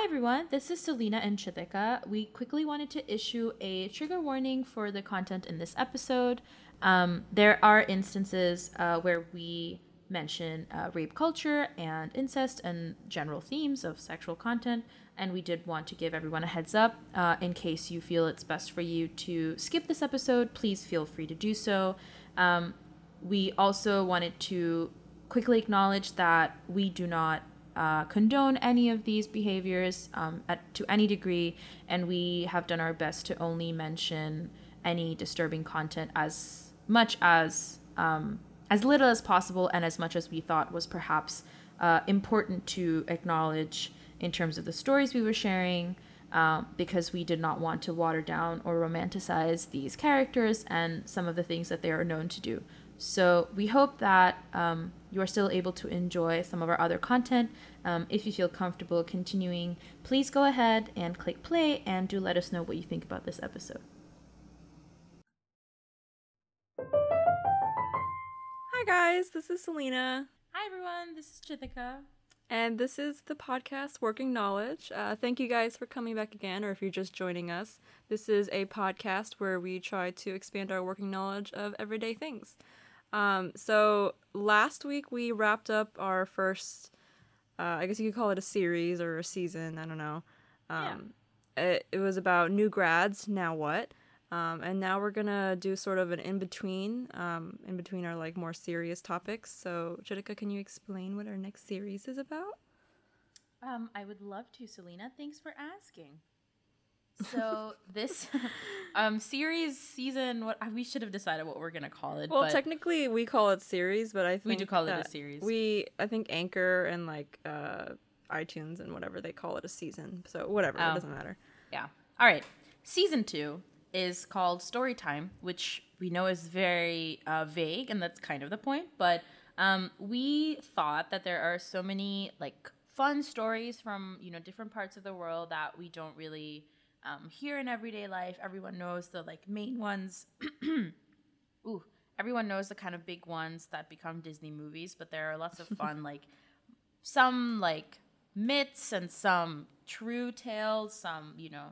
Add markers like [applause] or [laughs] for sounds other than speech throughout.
Hi everyone, this is Selena and Chithika. We quickly wanted to issue a trigger warning for the content in this episode. Um, there are instances uh, where we mention uh, rape culture and incest and general themes of sexual content, and we did want to give everyone a heads up. Uh, in case you feel it's best for you to skip this episode, please feel free to do so. Um, we also wanted to quickly acknowledge that we do not uh, condone any of these behaviors um, at, to any degree, and we have done our best to only mention any disturbing content as much as um, as little as possible and as much as we thought was perhaps uh, important to acknowledge in terms of the stories we were sharing. Um, because we did not want to water down or romanticize these characters and some of the things that they are known to do. So we hope that um, you are still able to enjoy some of our other content. Um, if you feel comfortable continuing, please go ahead and click play and do let us know what you think about this episode. Hi, guys, this is Selena. Hi, everyone, this is Chithika. And this is the podcast Working Knowledge. Uh, thank you guys for coming back again, or if you're just joining us. This is a podcast where we try to expand our working knowledge of everyday things. Um, so last week we wrapped up our first, uh, I guess you could call it a series or a season. I don't know. Um, yeah. it, it was about new grads. Now what? Um, and now we're gonna do sort of an in between, um, in between our like more serious topics. So, Chithika, can you explain what our next series is about? Um, I would love to, Selena. Thanks for asking. So this [laughs] um series season, what we should have decided what we're gonna call it. Well, technically we call it series, but I think we do call it a series. We I think Anchor and like uh, iTunes and whatever they call it a season. So whatever, oh. it doesn't matter. Yeah. All right. Season two is called Story Time, which we know is very uh, vague, and that's kind of the point. But um, we thought that there are so many like fun stories from you know different parts of the world that we don't really um, hear in everyday life. Everyone knows the like main ones. [clears throat] Ooh, everyone knows the kind of big ones that become Disney movies, but there are lots of fun [laughs] like some like myths and some true tales, some you know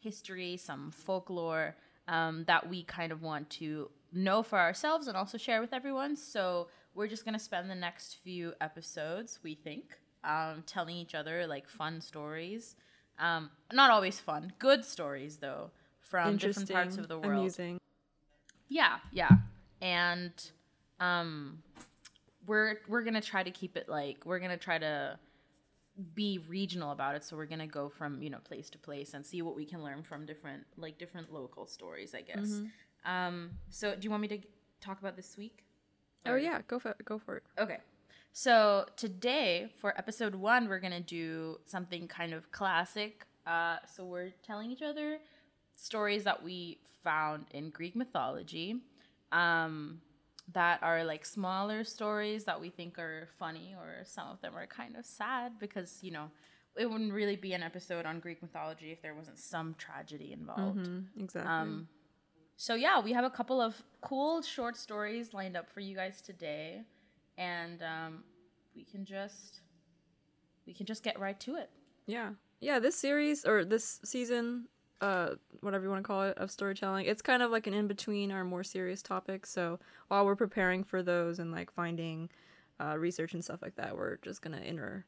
history, some folklore um, that we kind of want to know for ourselves and also share with everyone. So we're just gonna spend the next few episodes, we think, um, telling each other like fun stories. Um, not always fun, good stories though from different parts of the world. Amusing. Yeah, yeah, and um, we're we're gonna try to keep it like we're gonna try to be regional about it so we're gonna go from you know place to place and see what we can learn from different like different local stories i guess mm-hmm. um so do you want me to talk about this week oh, or? oh yeah go for go for it okay so today for episode one we're gonna do something kind of classic. Uh so we're telling each other stories that we found in greek mythology um that are like smaller stories that we think are funny or some of them are kind of sad because you know it wouldn't really be an episode on greek mythology if there wasn't some tragedy involved. Mm-hmm, exactly. Um, so yeah we have a couple of cool short stories lined up for you guys today and um, we can just we can just get right to it yeah yeah this series or this season uh, whatever you want to call it, of storytelling. It's kind of like an in between our more serious topics. So while we're preparing for those and like finding uh, research and stuff like that, we're just gonna inter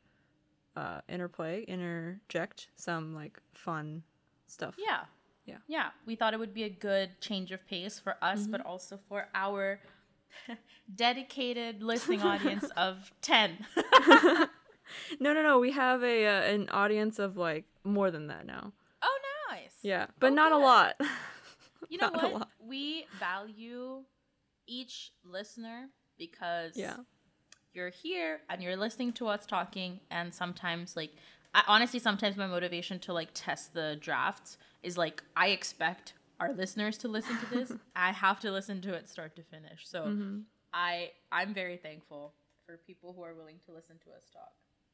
uh, interplay, interject some like fun stuff. Yeah. Yeah. Yeah. We thought it would be a good change of pace for us, mm-hmm. but also for our [laughs] dedicated listening audience [laughs] of 10. [laughs] no, no, no. We have a uh, an audience of like more than that now. Oh, nice. Yeah, but oh, not good. a lot. you know what? We value each listener because yeah. you're here and you're listening to us talking and sometimes like I, honestly sometimes my motivation to like test the drafts is like I expect our listeners to listen to this. [laughs] I have to listen to it start to finish. So mm-hmm. I I'm very thankful for people who are willing to listen to us talk.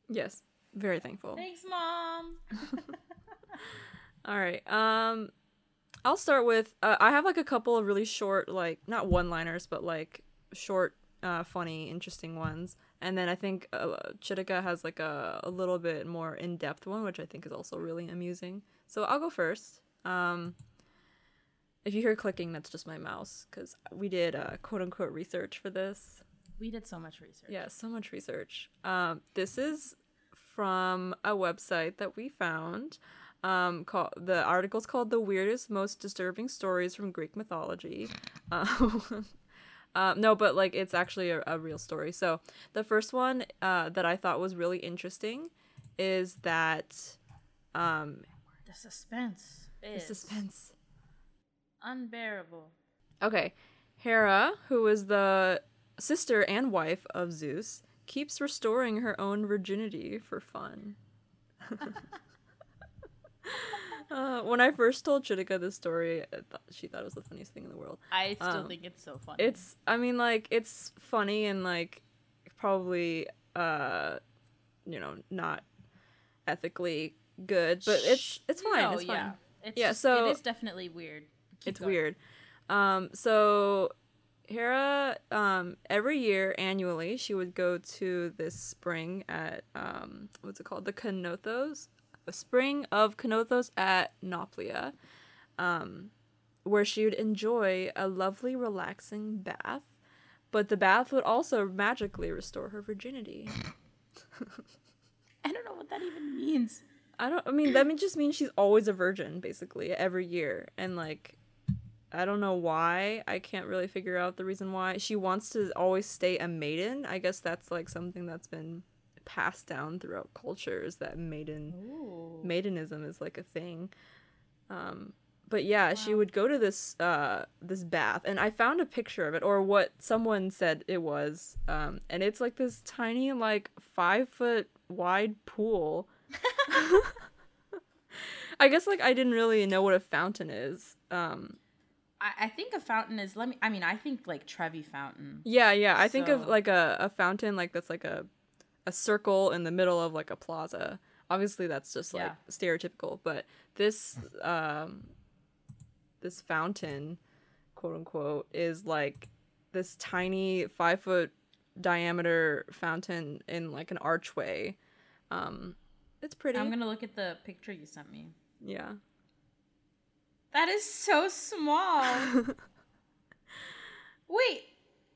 Yes, very thankful. Thanks, mom. [laughs] All right. Um, I'll start with. Uh, I have like a couple of really short, like not one-liners, but like short uh, funny, interesting ones. And then I think uh, Chithika has like a, a little bit more in depth one, which I think is also really amusing. So I'll go first. Um, if you hear clicking, that's just my mouse because we did uh, quote unquote research for this. We did so much research. Yeah, so much research. Um, this is from a website that we found. Um, called the article's called "The Weirdest, Most Disturbing Stories from Greek Mythology." [laughs] Um, uh, no, but like it's actually a, a, real story. So the first one uh, that I thought was really interesting is that um, the suspense. The suspense. Unbearable. Okay, Hera, who is the sister and wife of Zeus, keeps restoring her own virginity for fun. [laughs] uh, when I first told Chithika this story, I thought, she thought it was the funniest thing in the world. I still um, think it's so funny. It's, I mean, like, it's funny and, like, probably, uh, you know, not ethically good, but it's it's fine. No, it's fine. Yeah, it's yeah just, so it is definitely weird. Keep it's going. weird. Um, so Hera, um, every year annually, she would go to this spring at um, what's it called? The Kanathos, a spring of Kanathos at Nauplia, um, where she would enjoy a lovely, relaxing bath. But the bath would also magically restore her virginity. [laughs] I don't know what that even means. I don't. I mean, that just means she's always a virgin, basically, every year, and like I don't know why. I can't really figure out the reason why. She wants to always stay a maiden. I guess that's like something that's been passed down throughout cultures that maiden Ooh. maidenism is like a thing. Um but yeah, wow. she would go to this uh this bath and I found a picture of it or what someone said it was. Um and it's like this tiny like 5 foot wide pool. [laughs] [laughs] I guess like I didn't really know what a fountain is. Um I, I think a fountain is let me I mean I think like Trevi Fountain. Yeah, yeah. I so. think of like a, a fountain like that's like a a circle in the middle of like a plaza. Obviously that's just like yeah. stereotypical, but this um this fountain, quote unquote, is like this tiny five foot diameter fountain in like an archway. Um it's pretty. I'm gonna look at the picture you sent me. Yeah. That is so small. [laughs] Wait,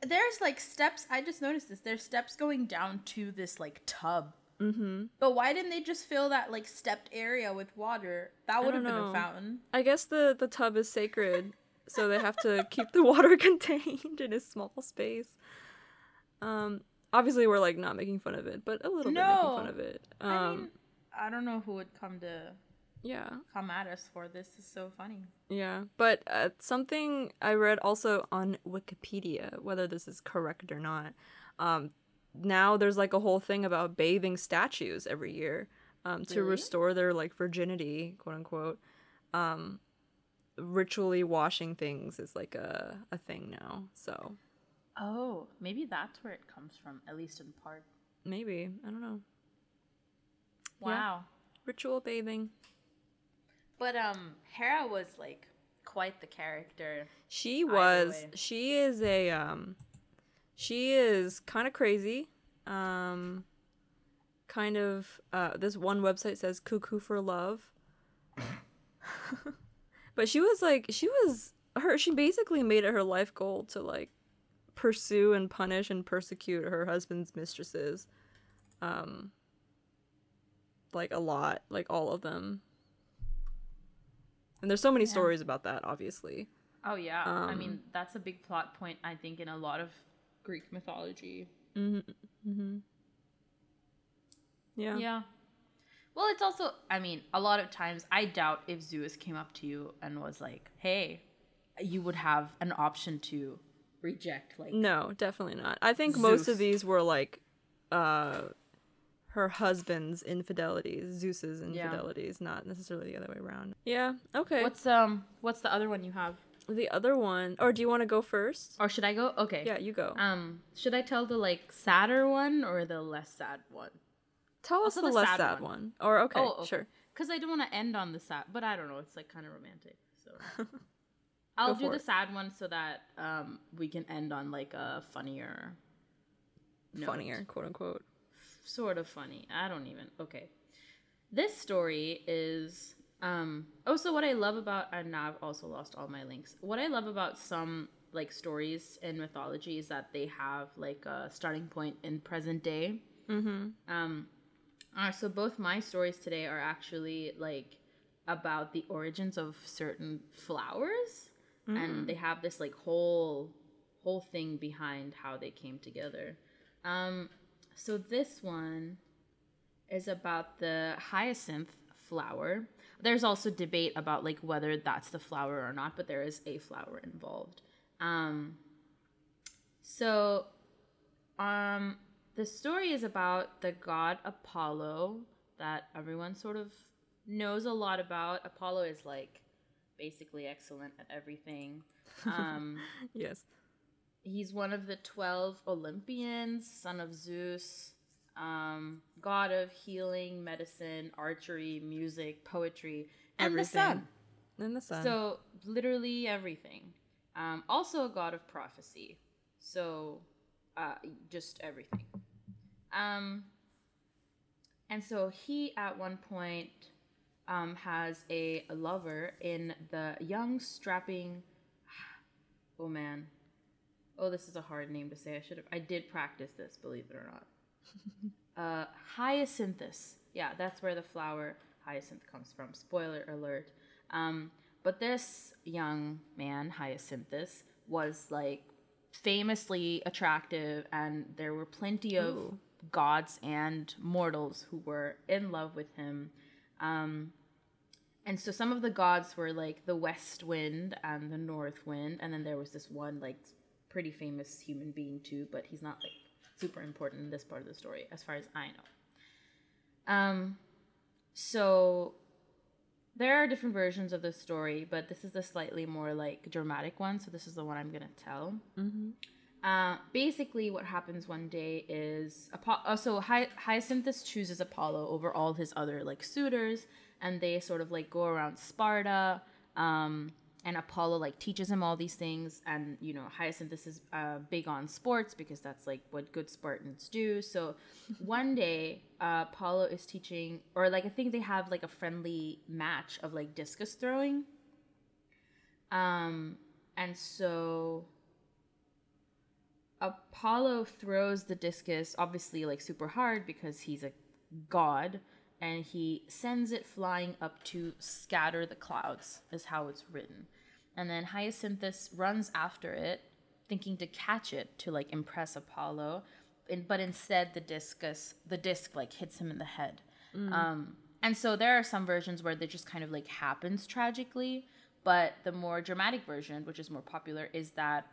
there's like steps. I just noticed this. There's steps going down to this like tub. Mm-hmm. But why didn't they just fill that like stepped area with water? That would have been a fountain. I guess the the tub is sacred, so they have to [laughs] keep the water [laughs] contained in a small space. Um, obviously we're like not making fun of it, but a little no. bit making fun of it. Um, I mean, I don't know who would come to yeah. come at us for this is so funny. Yeah but uh, something i read also on wikipedia whether this is correct or not um, now there's like a whole thing about bathing statues every year um, to really? restore their like virginity quote unquote. Um, ritually washing things is like a, a thing now so. Oh maybe that's where it comes from at least in part. Maybe i don't know. Wow. Yeah. ritual bathing but um, Hera was like quite the character. She was. She is a um, she is kind of crazy. Um, kind of. Uh, this one website says "cuckoo for love." [laughs] but she was like, she was her. She basically made it her life goal to like pursue and punish and persecute her husband's mistresses. Um, like a lot, like all of them. And there's so many yeah. stories about that, obviously. Oh yeah, um, I mean um, that's a big plot point I think in a lot of Greek mythology. Mm-hmm. Mm-hmm. Yeah. Yeah. Well, it's also, I mean, a lot of times I doubt if Zeus came up to you and was like, "Hey," you would have an option to reject. Like, no, definitely not. I think Zeus. most of these were like, uh, her husband's infidelities, Zeus's infidelities, yeah. not necessarily the other way around. Yeah. Okay. What's um what's the other one you have? The other one, or do you want to go first? Or should I go? Okay. Yeah, you go. Um, should I tell the like sadder one or the less sad one? Tell also us the, the less sad, sad one. one. Or okay, oh, okay. sure. Because I don't want to end on the sad, but I don't know. It's like kind of romantic, so [laughs] I'll do the it. sad one so that um we can end on like a funnier note. funnier, quote unquote. Sort of funny. I don't even. Okay. This story is um also what I love about and now I've also lost all my links. What I love about some like stories in mythology is that they have like a starting point in present day. Mm-hmm. Um uh, so both my stories today are actually like about the origins of certain flowers and they have this like whole whole thing behind how they came together. Um so this one is about the hyacinth flower. There's also debate about like whether that's the flower or not, but there is a flower involved. Um, so, um, the story is about the god Apollo that everyone sort of knows a lot about. Apollo is like basically excellent at everything. [laughs] Um, Yes. He's one of the 12 Olympians, son of Zeus, um, god of healing, medicine, archery, music, poetry, and the sun. And the sun. So, literally everything. Um, also, a god of prophecy. So, uh, just everything. Um, and so, he at one point um, has a lover in the young, strapping. [sighs] Oh man. Oh, this is a hard name to say. I should have. I did practice this, believe it or not. [laughs] uh, hyacinthus. Yeah, that's where the flower hyacinth comes from. Spoiler alert. Um, but this young man, Hyacinthus, was like famously attractive, and there were plenty of Ooh. gods and mortals who were in love with him. Um, and so some of the gods were like the west wind and the north wind, and then there was this one like pretty famous human being too, but he's not like super important in this part of the story, as far as I know. Um, so there are different versions of the story, but this is the slightly more like dramatic one. So this is the one I'm gonna tell. Mm-hmm. Uh, basically, what happens one day is Apo- uh, so Hy- Hyacinthus chooses Apollo over all his other like suitors, and they sort of like go around Sparta. Um, and Apollo like teaches him all these things, and you know Hyacinthus is uh, big on sports because that's like what good Spartans do. So [laughs] one day, uh, Apollo is teaching, or like I think they have like a friendly match of like discus throwing. Um, and so Apollo throws the discus obviously like super hard because he's a god and he sends it flying up to scatter the clouds is how it's written. And then Hyacinthus runs after it thinking to catch it to like impress Apollo and, but instead the discus the disc like hits him in the head. Um and so there are some versions where they just kind of like happens tragically, but the more dramatic version, which is more popular, is that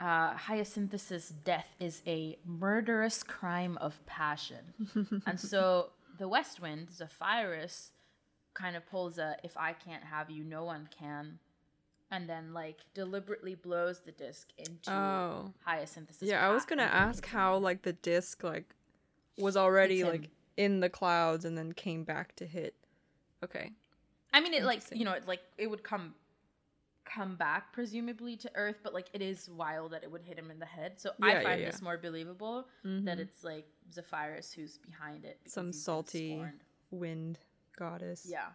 uh, Hyacinthus's death is a murderous crime of passion. [laughs] and so the West Wind, Zephyrus, kind of pulls a if I can't have you, no one can. And then like deliberately blows the disc into Oh. Hyacinthus's Yeah, I was gonna ask how like the disc like was already like in the clouds and then came back to hit. Okay. I mean, it like you know, it, like it would come come back presumably to Earth, but like it is wild that it would hit him in the head. So Yeah, I find yeah. this more believable that it's like Zephyrus who's behind it. Some salty wind goddess. Yeah,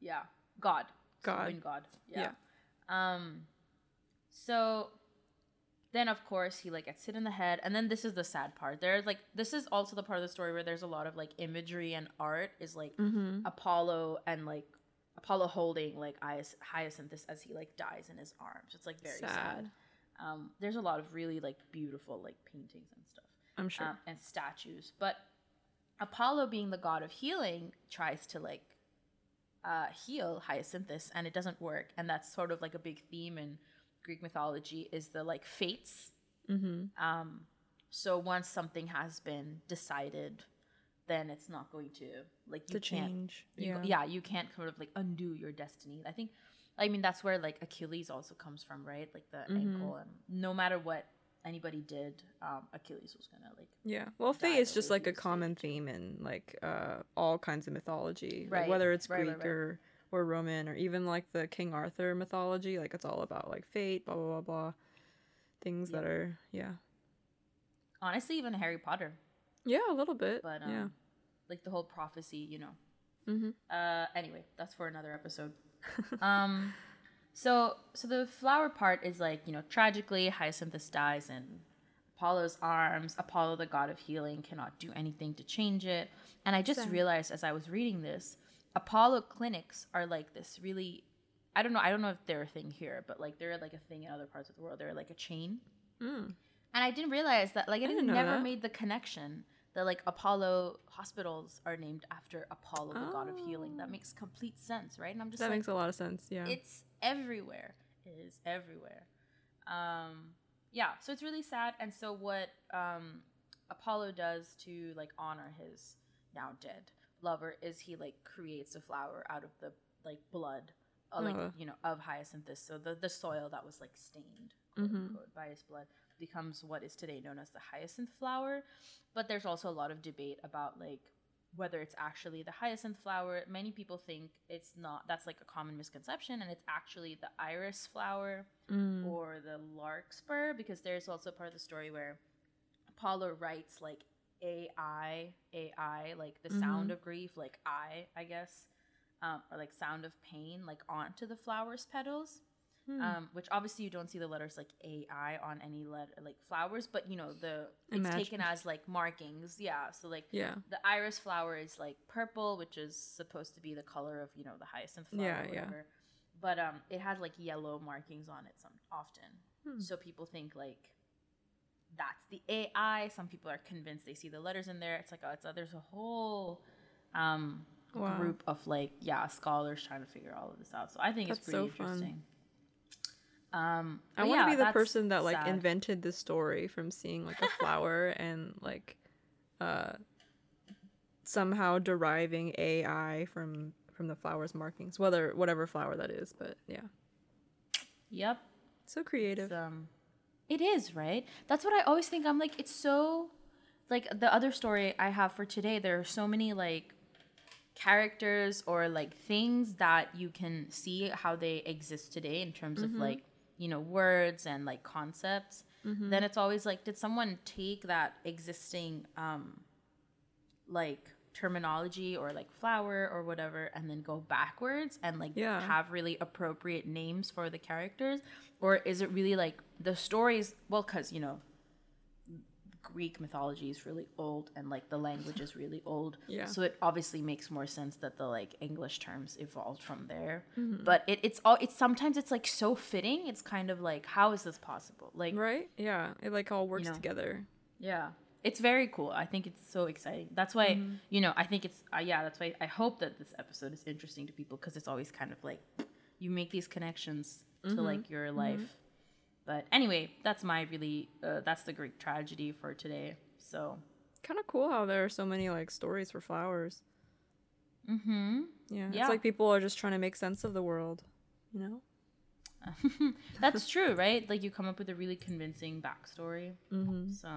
yeah, God, Some God. wind God. Yeah. Um, so then of course he like gets hit in the head, and then this is the sad part. There's like this is also the part of the story where there's a lot of like imagery and art is like Mm-hmm. Apollo and like Apollo holding like Hyacinthus as he like dies in his arms. It's like very sad. Sad. Um, there's a lot of really like beautiful like paintings and stuff I'm sure. um, and statues. But Apollo, being the god of healing, tries to like uh, heal Hyacinthus, and it doesn't work. And that's sort of like a big theme in Greek mythology is the like fates. mm-hmm. Um, so once something has been decided, then it's not going to like you To can't. change. You, Yeah. yeah, you can't sort of like undo your destiny. I think, I mean, that's where like Achilles also comes from, right? Like the Mm-hmm. ankle, and no matter what anybody did, um, Achilles was gonna like Yeah. Well, fate is just like a common theme in like uh all kinds of mythology. Like, Right, whether it's right, right, Greek right. or or Roman or even like the King Arthur mythology, like it's all about like fate, blah blah blah blah. Things that are yeah. honestly, even Harry Potter. Yeah, a little bit. But um, yeah. Like the whole prophecy, you know. Mm-hmm. Uh, anyway, that's for another episode. [laughs] um, so so the flower part is like you know tragically Hyacinthus dies in Apollo's arms. Apollo, the god of healing, cannot do anything to change it. And I just realized as I was reading this, Apollo clinics are like this really. I don't know. I don't know if they're a thing here, but like they're like a thing in other parts of the world. They're like a chain. Mm. And I didn't realize that, like, I, I didn't never that. made the connection that, like, Apollo hospitals are named after Apollo, the god of healing. That Oh. makes complete sense, right? And I'm just That like, makes a lot of sense. Yeah. it's everywhere. It is everywhere. Um, yeah, so it's really sad. And so, what um, Apollo does to, like, honor his now dead lover is he, like, creates a flower out of the, like, blood. uh, Like Oh. you know, of Hyacinthus, so the the soil that was like stained Mhm. quote unquote, by his blood becomes what is today known as the hyacinth flower. But there's also a lot of debate about like whether it's actually the hyacinth flower. Many people think it's not. That's like a common misconception, and it's actually the iris flower Mm. or the larkspur because there's also part of the story where Apollo writes like AI, AI, like the sound of grief, like I, I guess, um, or like sound of pain, like onto the flower's petals Hmm. um, which obviously you don't see the letters like AI on any letter like flowers, but you know the it's Imagine. taken as like markings. Yeah, so like yeah. the iris flower is like purple, which is supposed to be the color of you know the hyacinth flower Yeah, or yeah. But um, it has like yellow markings on it some often, Hmm. so people think like that's the AI. Some people are convinced they see the letters in there. It's like oh, it's a, there's a whole um Wow. group of like yeah scholars trying to figure all of this out. So I think it's pretty so fun. Um, I want to yeah, be the person that like sad. invented the story from seeing like a flower [laughs] and like uh somehow deriving AI from from the flower's markings, whether whatever flower that is, but yeah. Yep. So creative. Um, it is right. That's what I always think. I'm like, it's so like the other story I have for today. There are so many like characters or like things that you can see how they exist today in terms of like you know words and like concepts. Then it's always like, did someone take that existing um like terminology or like flower or whatever and then go backwards and like Yeah. have really appropriate names for the characters or is it really like the stories well cuz you know Greek mythology is really old and like the language is really old [laughs] Yeah. so it obviously makes more sense that the like English terms evolved from there Mm-hmm. but it, it's all it's sometimes it's like so fitting it's kind of like how is this possible like Right? Yeah. It like all works know. together. yeah. It's very cool. I think it's so exciting. That's why, Mm-hmm. you know, I think it's, uh, yeah, that's why I hope that this episode is interesting to people because it's always kind of like you make these connections Mm-hmm. to like your life. But anyway, that's my really, uh, that's the Greek tragedy for today. So, Kind of cool how there are so many like stories for flowers. mm-hmm. Yeah. Yeah. It's like people are just trying to make sense of the world, you know? [laughs] that's true, right? Like you come up with a really convincing backstory. Mm-hmm. So,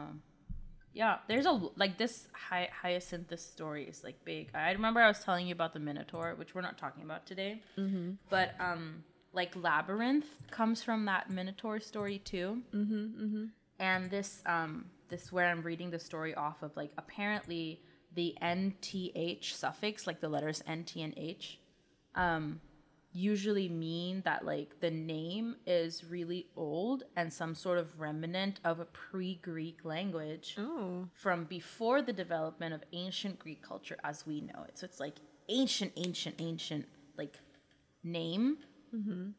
yeah, there's a like this hy- hyacinthus story is like big. I remember I was telling you about the Minotaur, which we're not talking about today. Mm-hmm. But um, like labyrinth comes from that Minotaur story too. Mm-hmm. Mm-hmm. And this um, this where I'm reading the story off of like apparently the nth suffix, like the letters nt and h, um, usually mean that like the name is really old and some sort of remnant of a pre-Greek language Oh. from before the development of ancient Greek culture as we know it. So it's like ancient, ancient, ancient like name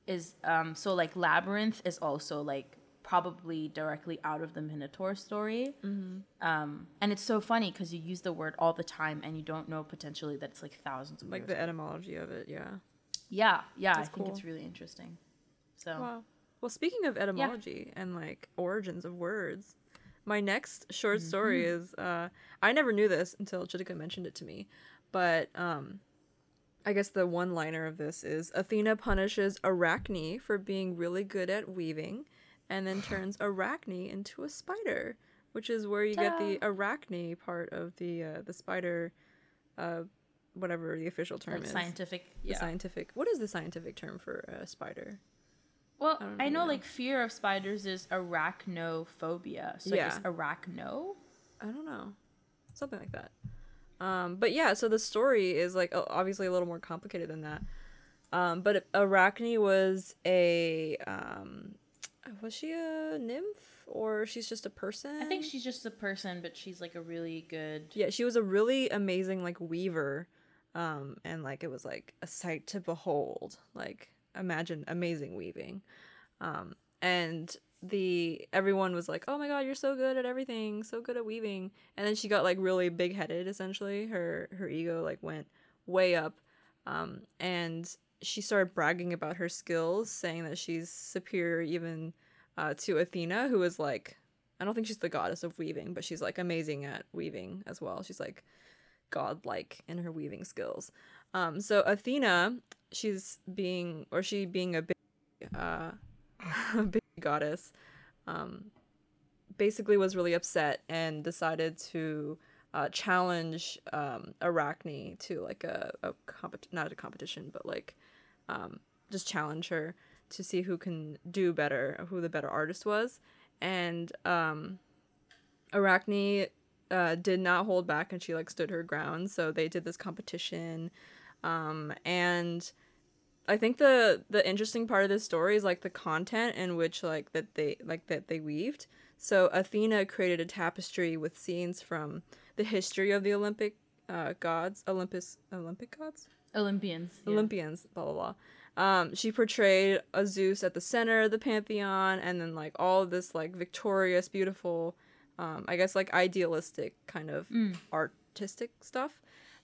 is um so like labyrinth is also like probably directly out of the Minotaur story. Um, and it's so funny because you use the word all the time and you don't know potentially that it's like thousands of Like years. the etymology of it, yeah. yeah, yeah, That's I think it's really interesting. So Wow. Well, speaking of etymology and like origins of words, my next short story is uh I never knew this until Chithika mentioned it to me, but um I guess the one liner of this is Athena punishes Arachne for being really good at weaving and then [sighs] turns Arachne into a spider, which is where you get the Arachne part of the uh, the spider uh whatever the official term like is. scientific, the yeah. scientific. What is the scientific term for a spider? Well, don't I know know. like fear of spiders is arachnophobia. So I Yeah. arachno I don't know, something like that. Um, but yeah, so the story is like obviously a little more complicated than that. Um, but Arachne was a um, was she a nymph or she's just a person? I think she's just a person, but she's like a really good. yeah, she was a really amazing like weaver, um, and like it was like a sight to behold. Like imagine amazing weaving, um, and the everyone was like, "Oh my god, you're so good at everything, so good at weaving." And then she got like really big headed. Essentially, her her ego like went way up, um, and she started bragging about her skills, saying that she's superior even uh, to Athena, who is like, I don't think she's the goddess of weaving, but she's like amazing at weaving as well. She's like godlike in her weaving skills. Um, so Athena, she's being or she being a big, uh, [laughs] a big goddess, um, basically was really upset and decided to uh, challenge um, Arachne to like a, a not a competition, but like um, just challenge her to see who can do better, who the better artist was. And um, Arachne uh, did not hold back and she like stood her ground. So they did this competition. Um, and I think the the interesting part of this story is like the content in which like that they like that they weaved. So Athena created a tapestry with scenes from the history of the Olympic uh, gods, Olympus, Olympic gods, Olympians. yeah. Olympians, blah blah blah. Um, she portrayed a Zeus at the center of the pantheon, and then like all of this like victorious, beautiful, um, I guess like idealistic kind of artistic stuff.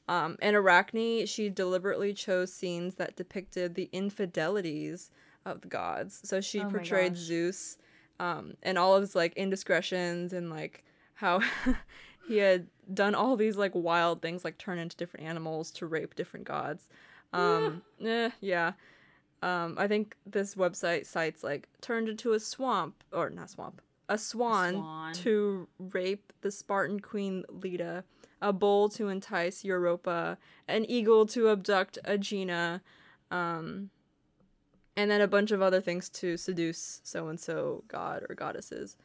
Um, and Arachne, she deliberately chose scenes that depicted the infidelities of the gods. So she Oh portrayed. Zeus, um, and all of his like indiscretions and like how [laughs] he had done all these like wild things, like turn into different animals to rape different gods. Um, eh, yeah. Um, I think this website cites like turned into a swamp or not swamp, a swan, swan. to rape the Spartan queen Leda, a bull to entice Europa, an eagle to abduct Aegina, um, and then a bunch of other things to seduce so and so god or goddesses.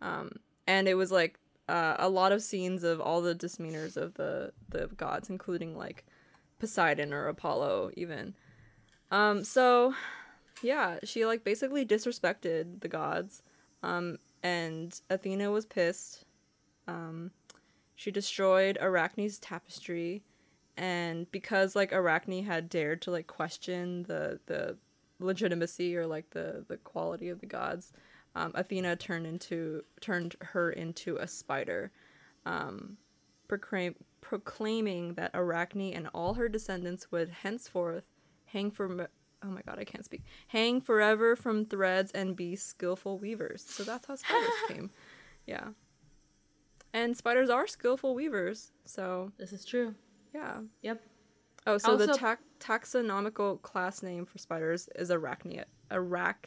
Um, and it was like uh, a lot of scenes of all the misdemeanors of the the gods, including like Poseidon or Apollo, even. Um, so yeah, she like basically disrespected the gods. Um, and Athena was pissed. Um, she destroyed Arachne's tapestry, and because like Arachne had dared to like question the the legitimacy or like the the quality of the gods, um, Athena turned into turned her into a spider, um, proclaim, proclaiming that Arachne and all her descendants would henceforth hang from oh my god I can't speak hang forever from threads and be skillful weavers. So that's how spiders [laughs] came, yeah. And spiders are skillful weavers, so This is true. yeah. Yep. Oh, so the Also- tax taxonomical class name for spiders is arachnea. Arachnida.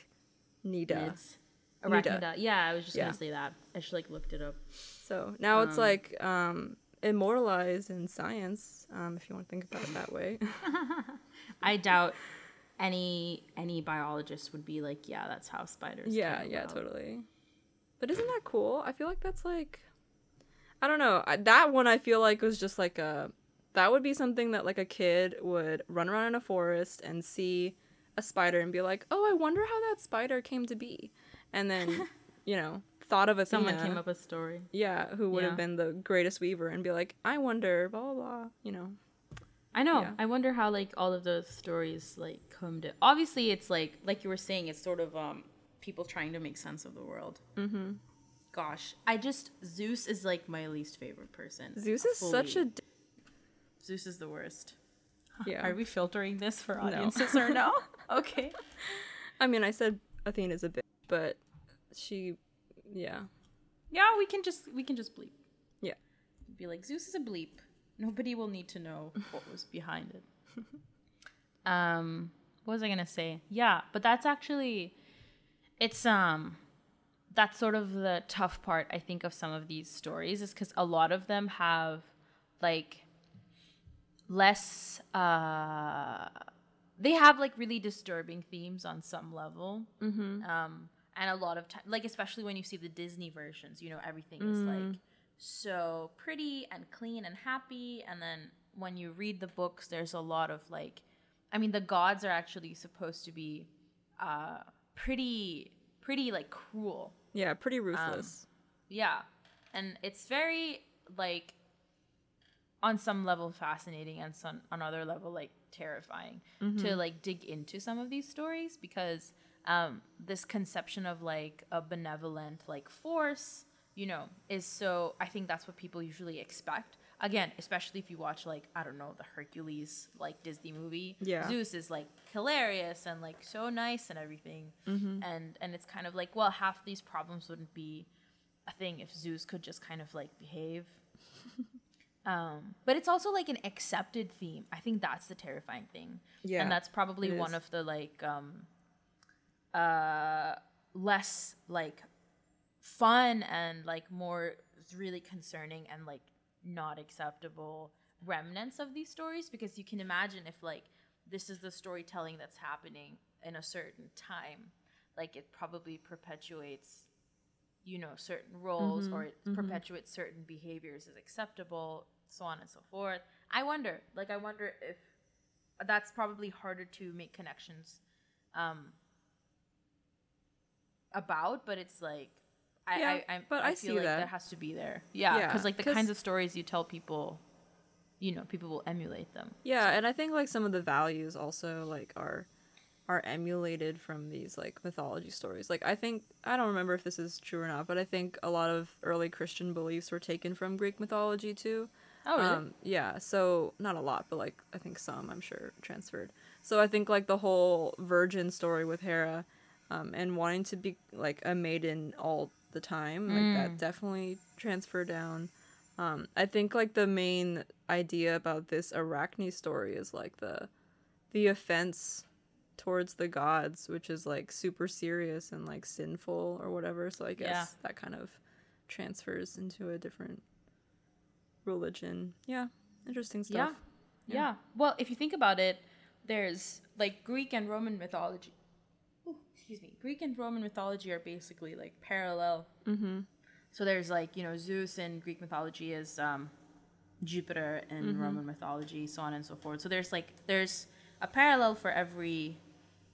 It's Nida. Arachnida. Yeah, I was just Yeah. gonna say that. I should like looked it up. So now it's Um, like um, immortalized in science, um, if you want to think about it that way. [laughs] [laughs] I doubt any any biologist would be like, yeah, that's how spiders. yeah, yeah, about." totally. But isn't that cool? I feel like that's like, I don't know. That one I feel like was just like a, that would be something that like a kid would run around in a forest and see a spider and be like, oh, I wonder how that spider came to be, and then, [laughs] you know, thought of Athena. Someone came up with a story. Yeah, who would Yeah. have been the greatest weaver and be like, I wonder, blah blah blah. You know. I know. Yeah. I wonder how like all of those stories like come to. Obviously, it's like like you were saying, it's sort of um people trying to make sense of the world. Mm-hmm. Gosh, I just Zeus is like my least favorite person. Zeus is such a Zeus is the worst. [laughs] yeah. Are we filtering this for No. audiences or no? [laughs] [laughs] okay. I mean, I said Athena's a bitch, but she, yeah, Yeah, we can just we can just bleep. Yeah. Be like Zeus is a bleep. Nobody will need to know what was behind it. um, what was I gonna say? Yeah, but that's actually, it's um, that's sort of the tough part I think of some of these stories is because a lot of them have like less uh they have like really disturbing themes on some level. Mm-hmm. um and a lot of time like especially when you see the disney versions you know everything is like so pretty and clean and happy. And then when you read the books there's a lot of like i mean the gods are actually supposed to be uh pretty pretty like cruel Yeah, pretty ruthless. yeah and it's very like on some level fascinating and some on other level like terrifying to like dig into some of these stories because um this conception of like a benevolent like force you know is so i think that's what people usually expect again especially if you watch like i don't know the hercules like disney movie Yeah. zeus is like hilarious and like so nice and everything and and it's kind of like well half these problems wouldn't be a thing if Zeus could just kind of like behave. [laughs] um, but it's also like an accepted theme. I think that's the terrifying thing. Yeah, and that's probably one is. of the like um, uh, less like fun and like more really concerning and like not acceptable remnants of these stories because you can imagine if like this is the storytelling that's happening in a certain time like it probably perpetuates you know certain roles or it perpetuates certain behaviors as acceptable so on and so forth. I wonder like i wonder if that's probably harder to make connections um about but it's like i Yeah, I, I but I, I feel like that. that has to be there yeah Yeah, because like the 'cause- kinds of stories you tell people you know people will emulate them Yeah, and I think like some of the values also like are are emulated from these like mythology stories. Like I think I don't remember if this is true or not, but I think a lot of early Christian beliefs were taken from Greek mythology too. oh really Um, yeah, so not a lot, but like I think some, I'm sure, transferred. So I think like the whole virgin story with Hera, um, and wanting to be like a maiden all the time, like that definitely transferred down. Um, I think like the main idea about this Arachne story is like the the offense towards the gods, which is like super serious and like sinful or whatever. So I guess Yeah. that kind of transfers into a different religion. Yeah, interesting stuff. Yeah. yeah. Well, if you think about it, there's like Greek and Roman mythology. Excuse me. Greek and Roman mythology are basically like parallel. Mm-hmm. So there's like you know Zeus in Greek mythology is um, Jupiter in Roman mythology, so on and so forth. So there's like there's a parallel for every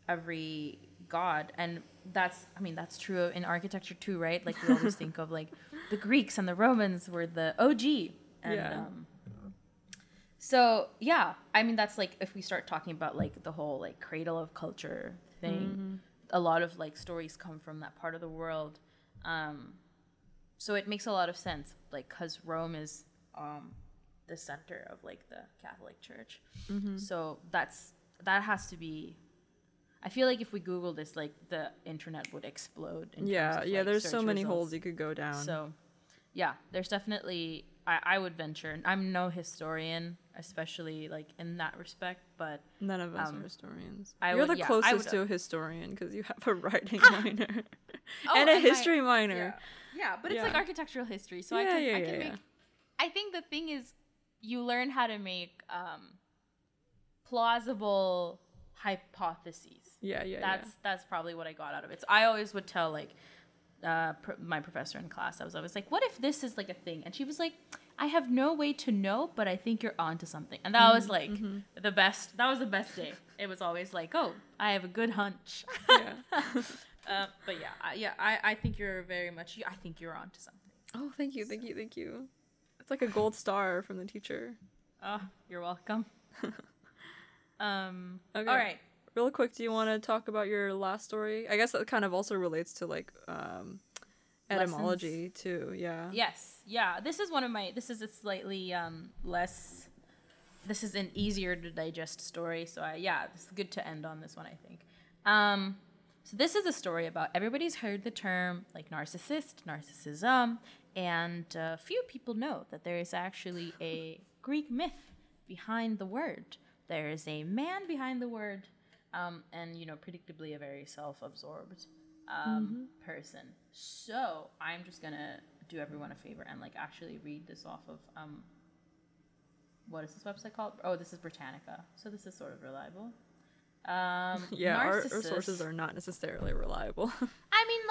every god and that's i mean that's true in architecture too right like we always [laughs] think of like the greeks and the romans were the og and Yeah. um, so yeah i mean that's like if we start talking about like the whole like cradle of culture thing a lot of like stories come from that part of the world um so it makes a lot of sense like because rome is um the center of like the catholic church so that's that has to be i feel like if we google this like the internet would explode Yeah, of, yeah. like, There's so many results. holes you could go down. So, yeah, there's definitely. I, I would venture. I'm no historian, especially like in that respect, but None of us um, are historians. I You're would- the yeah, I closest would- to a historian because you have a [laughs] writing minor Oh, and a and history minor. yeah, yeah, but it's like architectural history, so I can I can make. I think the thing is, you learn how to make um, plausible hypotheses. Yeah, yeah, that's that's probably what I got out of it. So I always would tell like uh, pr- my professor in class, I was always like, "What if this is like a thing?" And she was like, "I have no way to know, but I think you're onto something." And that Mm-hmm, was like the best. That was the best day. It was always like, "Oh, I have a good hunch." yeah. [laughs] uh, but yeah, I, yeah, I, I think you're very much. I think you're onto something. Oh, thank you, thank you, thank you. It's like a gold star from the teacher. Oh, you're welcome. [laughs] um. Okay. All right. Real quick, do you want to talk about your last story? I guess that kind of also relates to like um, Lessons. etymology too. Yeah. Yes. Yeah. This is one of my. This is a slightly um less. This is an easier to digest story. So I, yeah, it's good to end on this one. I think. Um. So this is a story about everybody's heard the term like narcissist, narcissism, and uh, few people know that there is actually a Greek myth behind the word. There is a man behind the word, um, and you know, predictably, a very self-absorbed um, person. So I'm just gonna do everyone a favor and like actually read this off of um, what is this website called? Oh, this is Britannica. So this is sort of reliable. Um, [laughs] Yeah, our, our sources are not necessarily reliable. [laughs] I mean,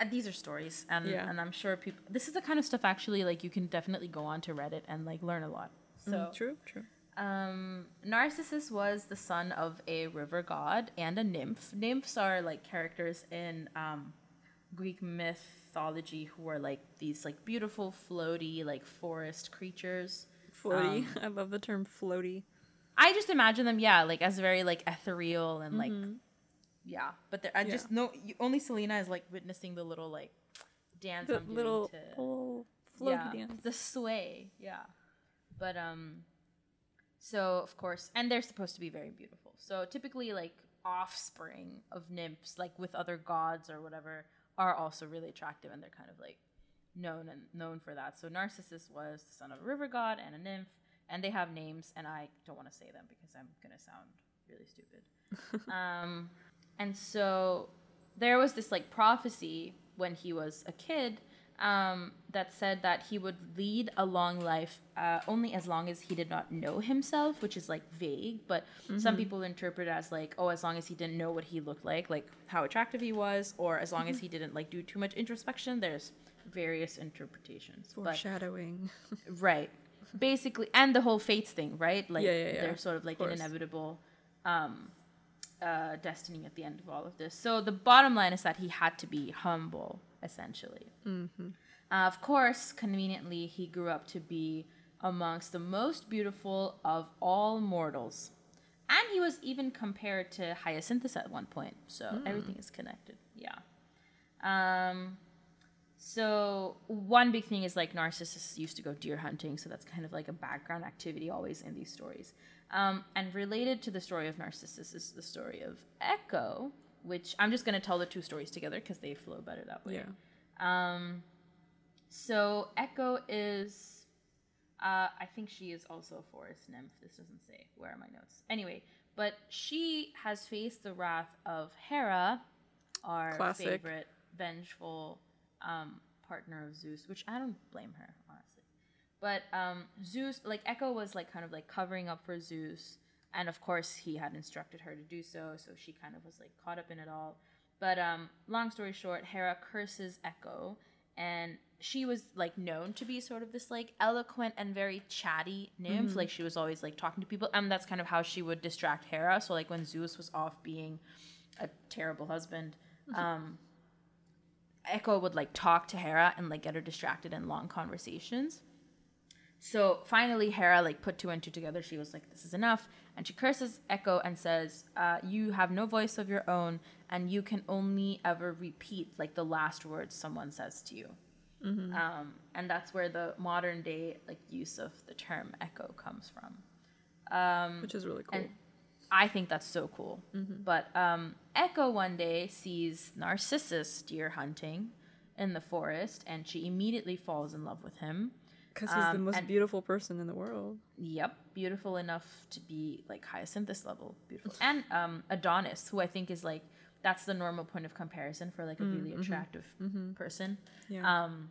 like these are stories, and Yeah. and I'm sure people. This is the kind of stuff actually like you can definitely go on to Reddit and like learn a lot. So Mm, true, true. Um, Narcissus was the son of a river god and a nymph. Nymphs are like characters in um, Greek mythology who are like these like beautiful floaty like forest creatures. Floaty. Um, [laughs] I love the term floaty. I just imagine them, yeah, like as very like ethereal and like Mhm. yeah. But they're, I Yeah. just know you, only Selena is like witnessing the little like dance the I'm little, to floaty yeah, dance. the sway, yeah. But um, so of course, and they're supposed to be very beautiful. So typically, like offspring of nymphs, like with other gods or whatever, are also really attractive, and they're kind of like known and known for that. So Narcissus was the son of a river god and a nymph, and they have names, and I don't want to say them because I'm gonna sound really stupid. [laughs] um, and so there was this like prophecy when he was a kid um, that said that he would lead a long life uh, only as long as he did not know himself, which is like vague, but some people interpret it as like, oh, as long as he didn't know what he looked like, like how attractive he was, or as long as he didn't like do too much introspection. There's various interpretations, but Foreshadowing. [laughs] right, basically, and the whole fates thing, right? Like Yeah, yeah, yeah. they're sort of like an inevitable um, uh, destiny at the end of all of this. So the bottom line is that he had to be humble, essentially. Mm-hmm. Uh, of course, conveniently, he grew up to be amongst the most beautiful of all mortals. And he was even compared to Hyacinthus at one point. So everything is connected. Yeah. Um, so one big thing is like Narcissus used to go deer hunting, so that's kind of like a background activity always in these stories. Um, and related to the story of Narcissus is the story of Echo, which I'm just going to tell the two stories together because they flow better that way. Yeah. Um, so Echo is, uh, I think she is also a forest nymph. This doesn't say. Where are my notes? Anyway, but she has faced the wrath of Hera, our Classic. favorite vengeful um, partner of Zeus, which I don't blame her honestly. But um, Zeus, like Echo, was like kind of like covering up for Zeus, and of course he had instructed her to do so. So she kind of was like caught up in it all. But um, long story short, Hera curses Echo, and she was like known to be sort of this like eloquent and very chatty nymph. Like she was always like talking to people, and that's kind of how she would distract Hera. So like when Zeus was off being a terrible husband, um, Echo would like talk to Hera and like get her distracted in long conversations. So finally, Hera like put two and two together. She was like, "This is enough," and she curses Echo and says, uh, "You have no voice of your own, and you can only ever repeat like the last words someone says to you." Um, and that's where the modern day like use of the term echo comes from. Um, Which is really cool. I think that's so cool. But um, Echo one day sees Narcissus deer hunting in the forest, and she immediately falls in love with him. Because he's the um, most and- beautiful person in the world. Yep, beautiful enough to be like Hyacinthus level, beautiful, and um, Adonis, who I think is like that's the normal point of comparison for like a really attractive person. Yeah. Um,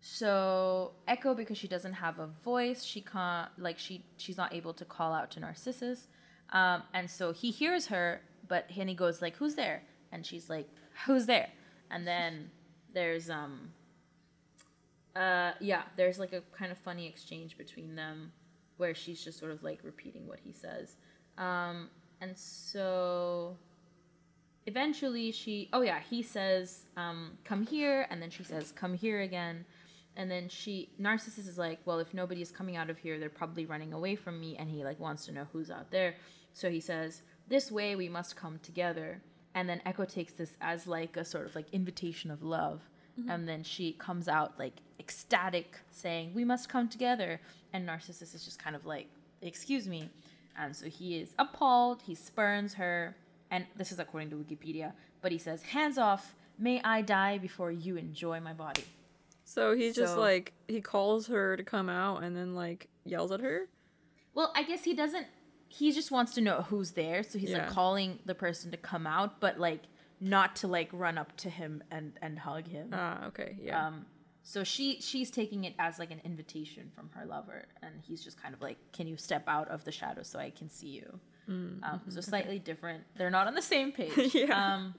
so Echo, because she doesn't have a voice, she can't like she she's not able to call out to Narcissus, um, and so he hears her, but and he goes like, "Who's there?" And she's like, "Who's there?" And then there's um, uh, yeah, there's like a kind of funny exchange between them, where she's just sort of like repeating what he says, um, and so eventually she oh yeah he says um, come here and then she says come here again. And then she narcissus is like well if nobody is coming out of here they're probably running away from me and he like wants to know who's out there. So he says this way we must come together. And then echo takes this as like a sort of like invitation of love Mm-hmm. and then she comes out like ecstatic saying we must come together and narcissus is just kind of like excuse me and so he is appalled he spurns her and this is according to Wikipedia, but he says, "Hands off! May I die before you enjoy my body." So he just like he calls her to come out and then like yells at her. Well, I guess he doesn't. He just wants to know who's there, so he's Yeah. like calling the person to come out, but like not to like run up to him and and hug him. Ah, okay, yeah. Um, so she she's taking it as like an invitation from her lover, and he's just kind of like, "Can you step out of the shadow so I can see you?" Um, so slightly different. They're not on the same page. [laughs] Yeah. Um,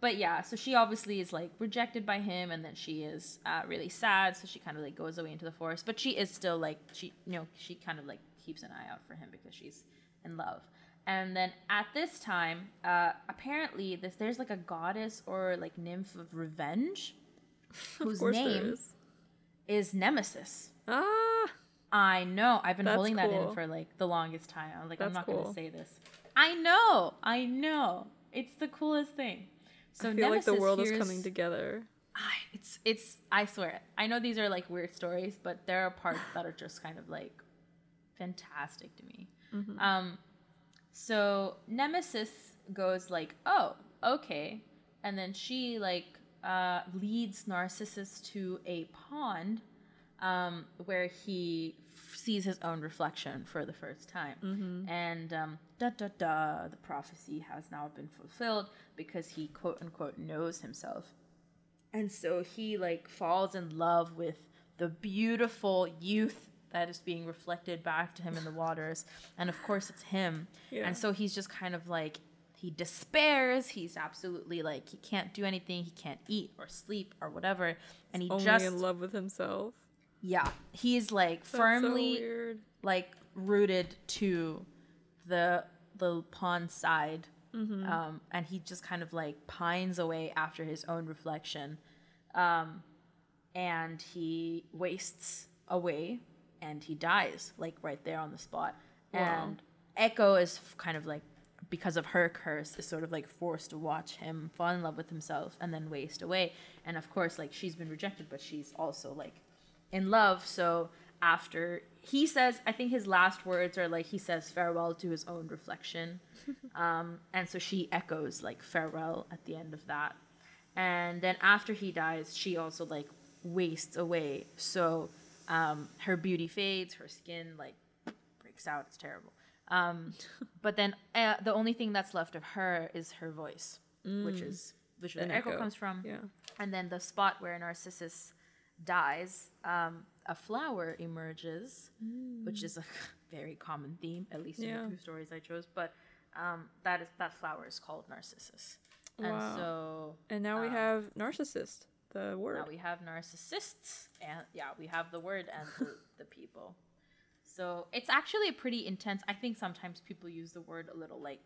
but yeah, so she obviously is like rejected by him, and then she is uh, really sad. So she kind of like goes away into the forest, but she is still like she, you know, she kind of like keeps an eye out for him because she's in love. And then at this time, uh, apparently, this there's like a goddess or like nymph of revenge, [laughs] whose of name is. is Nemesis. Ah, I know. I've been That's holding that in for like the longest time. I'm like, I'm That's not gonna say this. I know. I know. It's the coolest thing. So I feel like the Nemesis world is coming together. I, it's it's I swear. It. I know these are like weird stories, but there are parts that are just kind of like fantastic to me. Mm-hmm. Um so Nemesis goes like, "Oh, okay." And then she like uh leads Narcissus to a pond um where he f- sees his own reflection for the first time. Mm-hmm. And um da da da the prophecy has now been fulfilled because he quote unquote knows himself and so he like falls in love with the beautiful youth that is being reflected back to him in the waters. And of course it's him. Yeah. and so he's just kind of like he despairs. He's absolutely like he can't do anything. He can't eat or sleep or whatever. And he Only just in love with himself. yeah. He's like That's so firmly weird. like rooted to the the pond side. Um, and he just kind of like pines away after his own reflection. Um, and he wastes away and he dies like right there on the spot. Wow. and echo is kind of like because of her curse is sort of like forced to watch him fall in love with himself and then waste away. And of course like she's been rejected but she's also like in love. So after he says i think his last words are like he says farewell to his own reflection. [laughs] Um, and so she echoes like farewell at the end of that. And then after he dies she also like wastes away. So um, her beauty fades her skin like breaks out it's terrible um, [laughs] but then uh, the only thing that's left of her is her voice which is which is where echo echo. comes from Yeah. and then the spot where Narcissus dies, um, a flower emerges, which is a [laughs] very common theme, at least in the two stories I chose. But um, that is that flower is called Narcissus, and Wow. so And now we Um, have narcissist, the word. now we have narcissists, and yeah, we have the word and the, [laughs] the people. So it's actually a pretty intense. I think sometimes people use the word a little like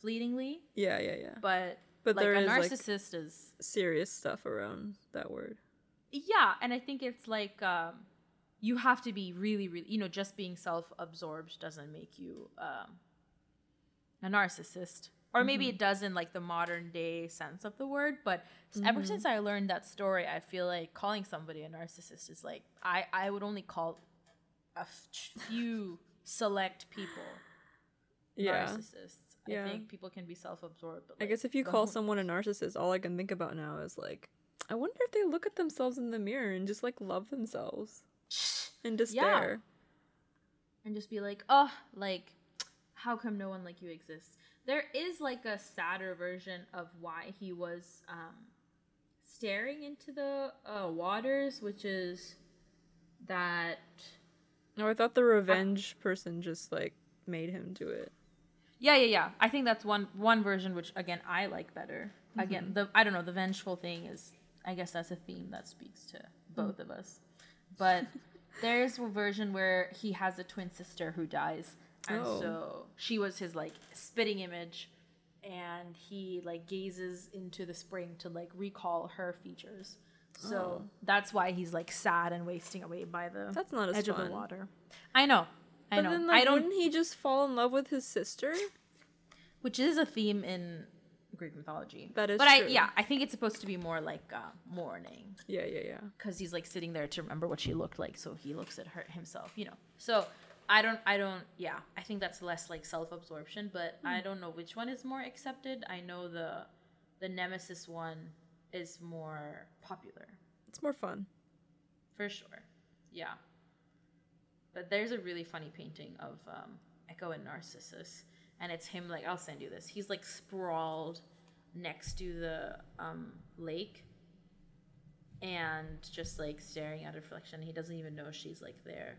fleetingly, yeah, yeah, yeah. but But like there a is, like- narcissist is Serious stuff around that word. yeah and i think it's like um you have to be really really you know just being self-absorbed doesn't make you um a narcissist or maybe Mm-hmm. it does in like the modern day sense of the word but ever Mm-hmm. since i learned that story i feel like calling somebody a narcissist is like i i would only call a f- few select people Yeah. narcissists Yeah. i think people can be self-absorbed but I guess if you call someone a narcissist, all I can think about now is like, I wonder if they look at themselves in the mirror and just like love themselves in despair. and just be like, oh, like, how come no one like you exists? There is like a sadder version of why he was um, staring into the uh, waters, which is that. No, I thought the revenge person just like made him do it. Yeah, yeah, yeah. I think that's one one version, which again I like better. Mm-hmm. Again, the I don't know the vengeful thing is. I guess that's a theme that speaks to both of us. But [laughs] there's a version where he has a twin sister who dies, and Oh. so she was his like spitting image, and he like gazes into the spring to like recall her features. So Oh. that's why he's like sad and wasting away by the That's not edge of the water. I know. I But know. then, like, I don't wouldn't he just fall in love with his sister? which is a theme in Greek mythology. That is but I yeah, I think it's supposed to be more like uh, mourning Yeah, yeah, yeah. because he's like sitting there to remember what she looked like, so he looks at her himself, you know. So I don't, I don't, yeah, I think that's less like self-absorption, but Hmm. I don't know which one is more accepted. I know the the Nemesis one is more popular It's more fun. for sure. Yeah. But there's a really funny painting of um, Echo and Narcissus, and it's him like I'll send you this. He's like sprawled next to the um, lake, and just like staring at a reflection. He doesn't even know she's like there,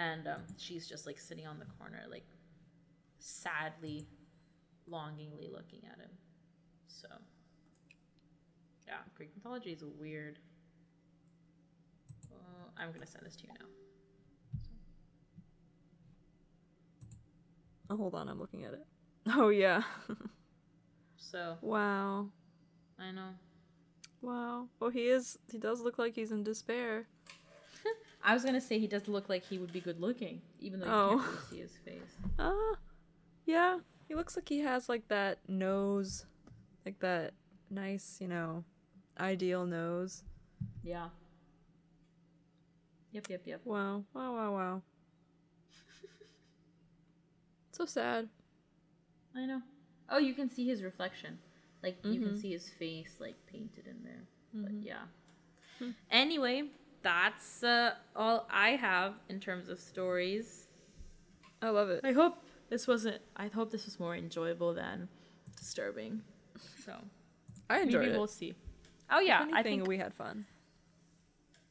and um, she's just like sitting on the corner, like sadly, longingly looking at him. So Yeah, Greek mythology is weird. Uh, I'm gonna send this to you now. Oh, hold on, I'm looking at it. [laughs] Oh yeah. So wow. I know. Wow. Well, he is. He does look like he's in despair. I was gonna say he does look like he would be good looking, even though you Oh. can't really see his face. Ah, yeah. He looks like he has like that nose, like that nice, you know, ideal nose. Yeah. Yep, yep, yep. Wow. Wow. Wow. Wow. [laughs] so sad. I know. Oh, you can see his reflection. Like you can Mhm. see his face like painted in there. But Mhm. yeah. Anyway, that's uh, all I have in terms of stories. I love it. I hope this wasn't. I hope this was more enjoyable than disturbing. So I enjoyed maybe it. we'll see. Oh yeah, If I think we had fun.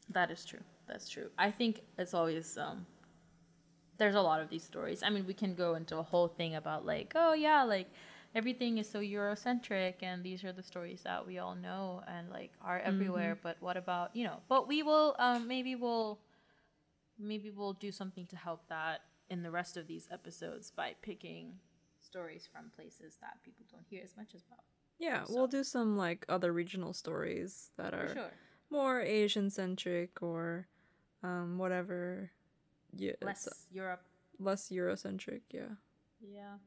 that is true. That's true. I think it's always um. There's a lot of these stories. I mean, we can go into a whole thing about like, oh yeah, like everything is so Eurocentric, and these are the stories that we all know and like are everywhere. But what about you know? But we will um maybe we'll maybe we'll do something to help that in the rest of these episodes by picking stories from places that people don't hear as much as about. Yeah, So- we'll do some like other regional stories that are sure. more Asian centric or um whatever. Yeah, Less Europe. less Eurocentric. Yeah. Yeah.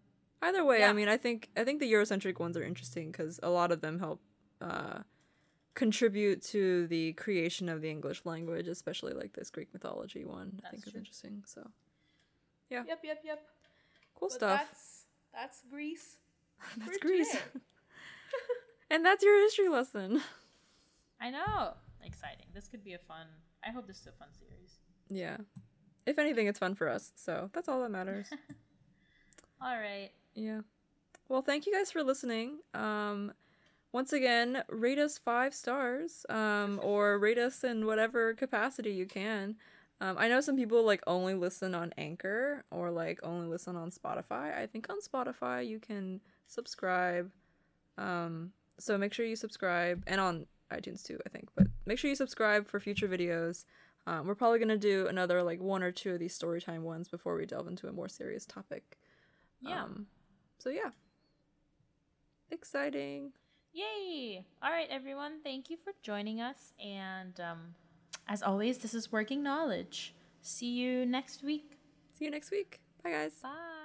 Either way, Yeah. I mean, I think I think the Eurocentric ones are interesting because a lot of them help uh, contribute to the creation of the English language, especially like this Greek mythology one. I think That's is interesting. So yeah. Yep, yep, yep. cool But stuff. That's that's Greece. [laughs] That's Greece, [laughs] [laughs] and that's your history lesson. I know. Exciting. This could be a fun. I hope this is a fun series. Yeah. If anything, it's fun for us. So that's all that matters. All right. Yeah. Well, thank you guys for listening. Um, once again, rate us five stars, um, [laughs] or rate us in whatever capacity you can. Um, I know some people like only listen on Anchor or like only listen on Spotify. I think on Spotify you can subscribe. Um, so make sure you subscribe, and on iTunes too, I think. But make sure you subscribe for future videos. Um, we're probably gonna do another like one or two of these storytime ones before we delve into a more serious topic. Yeah. Um, so yeah. Exciting. Yay! All right, everyone. Thank you for joining us. And um, as always, this is Working Knowledge. See you next week. See you next week. Bye guys. Bye.